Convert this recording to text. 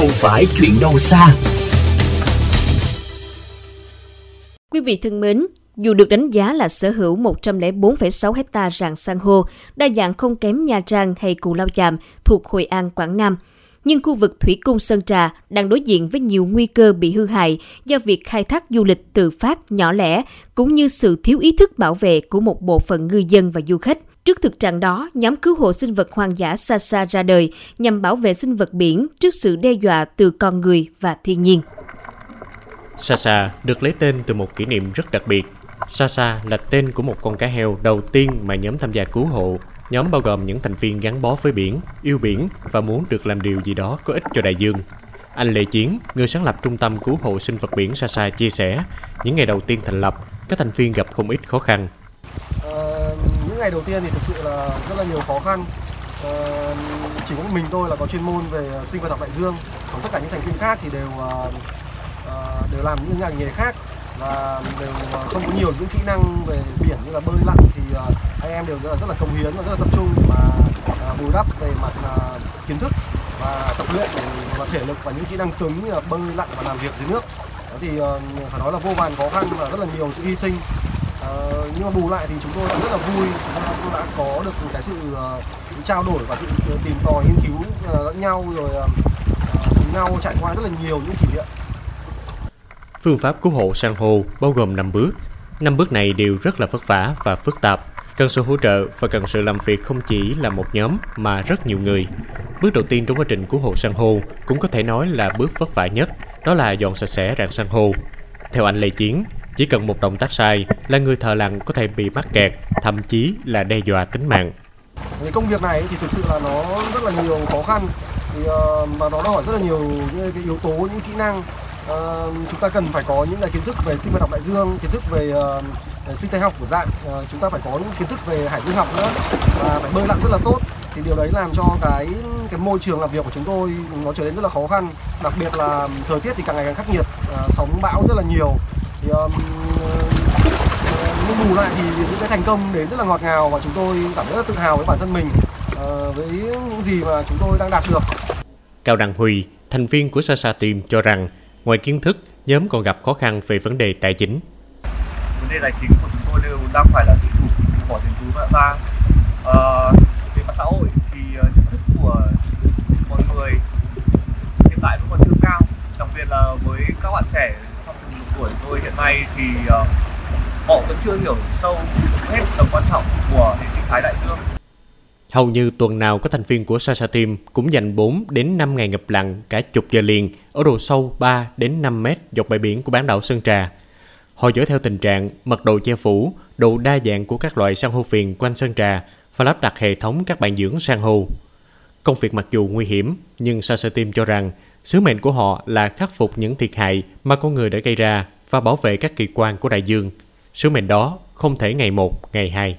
không phải chuyện đâu xa. Quý vị thân mến, dù được đánh giá là sở hữu 104,6 hecta rạng san hô, đa dạng không kém Nha Trang hay Cù Lao Chàm thuộc Hội An, Quảng Nam, nhưng khu vực Thủy Cung Sơn Trà đang đối diện với nhiều nguy cơ bị hư hại do việc khai thác du lịch tự phát nhỏ lẻ, cũng như sự thiếu ý thức bảo vệ của một bộ phận ngư dân và du khách. Trước thực trạng đó, nhóm cứu hộ sinh vật hoang dã Sasa ra đời nhằm bảo vệ sinh vật biển trước sự đe dọa từ con người và thiên nhiên. Sasa được lấy tên từ một kỷ niệm rất đặc biệt. Sasa là tên của một con cá heo đầu tiên mà nhóm tham gia cứu hộ. Nhóm bao gồm những thành viên gắn bó với biển, yêu biển và muốn được làm điều gì đó có ích cho đại dương. Anh Lê Chiến, người sáng lập trung tâm cứu hộ sinh vật biển Sasa chia sẻ, những ngày đầu tiên thành lập, các thành viên gặp không ít khó khăn. Ngày đầu tiên thì thực sự là rất là nhiều khó khăn. Ờ, chỉ có mình tôi là có chuyên môn về sinh vật học đại dương, còn tất cả những thành viên khác thì đều ờ, ờ đều làm những ngành nghề khác và đều ờ, không có nhiều những kỹ năng về biển như là bơi lặn thì ờ, anh em đều rất là, rất là công hiến và rất là tập trung để mà bù đắp về mặt kiến thức và tập luyện và thể lực và những kỹ năng cứng như là bơi lặn và làm việc dưới nước. Đó thì phải nói là vô vàn khó khăn và rất là nhiều sự hy sinh Ờ, nhưng mà bù lại thì chúng tôi rất là vui chúng ta cũng đã có được cái sự uh, trao đổi và sự ờ, tìm tòi nghiên cứu lẫn lẫn nhau rồi uh, nhau trải qua rất là nhiều những kỷ niệm Phương pháp cứu hộ san hô bao gồm 5 bước. năm bước này đều rất là vất vả và phức tạp, cần sự hỗ trợ và cần sự làm việc không chỉ là một nhóm mà rất nhiều người. Bước đầu tiên trong quá trình cứu hộ san hô cũng có thể nói là bước vất vả nhất, đó là dọn sạch sẽ rạn san hô. Theo anh Lê Chiến, chỉ cần một động tác sai là người thợ lặn có thể bị mắc kẹt, thậm chí là đe dọa tính mạng. cái công việc này thì thực sự là nó rất là nhiều khó khăn. Thì ờ, mà nó đòi hỏi rất là nhiều những cái yếu tố những kỹ năng. À, chúng ta cần phải có những cái kiến thức về sinh vật học đại dương kiến thức về uh, sinh thái học của dạng. Ờ, chúng ta phải có những kiến thức về hải dương học nữa và phải bơi lặn rất là tốt. Thì điều đấy làm cho cái cái môi trường làm việc của chúng tôi nó trở nên rất là khó khăn đặc biệt là thời tiết thì càng ngày càng khắc nghiệt ờ, sóng bão rất là nhiều thì um, nhưng bù lại thì những cái thành công đến rất là ngọt ngào và chúng tôi cảm thấy rất là tự hào với bản thân mình ờ, với những gì mà chúng tôi đang đạt được Cao Đăng Huy, thành viên của Sasa Team cho rằng, ngoài kiến thức, nhóm còn gặp khó khăn về vấn đề tài chính. vấn đề tài chính của chúng tôi đều đang phải là tự chủ bỏ tiền túi ra ờ, về mặt xã hội thì ờ, nhận thức của mọi người hiện tại vẫn còn chưa cao đặc biệt là với các bạn trẻ tuổi tôi hiện nay thì uh, họ vẫn chưa hiểu sâu hết tầm quan trọng của hệ sinh thái đại dương Hầu như tuần nào các thành viên của Sasha Team cũng dành 4 đến 5 ngày ngập lặn cả chục giờ liền ở độ sâu 3 đến 5 mét dọc bãi biển của bán đảo Sơn Trà. Họ dõi theo tình trạng mật độ che phủ, độ đa dạng của các loại san hô phiền quanh Sơn Trà và lắp đặt hệ thống các bạn dưỡng san hô. Công việc mặc dù nguy hiểm, nhưng Sasha Team cho rằng sứ mệnh của họ là khắc phục những thiệt hại mà con người đã gây ra và bảo vệ các kỳ quan của đại dương. Sứ mệnh đó không thể ngày một, ngày hai.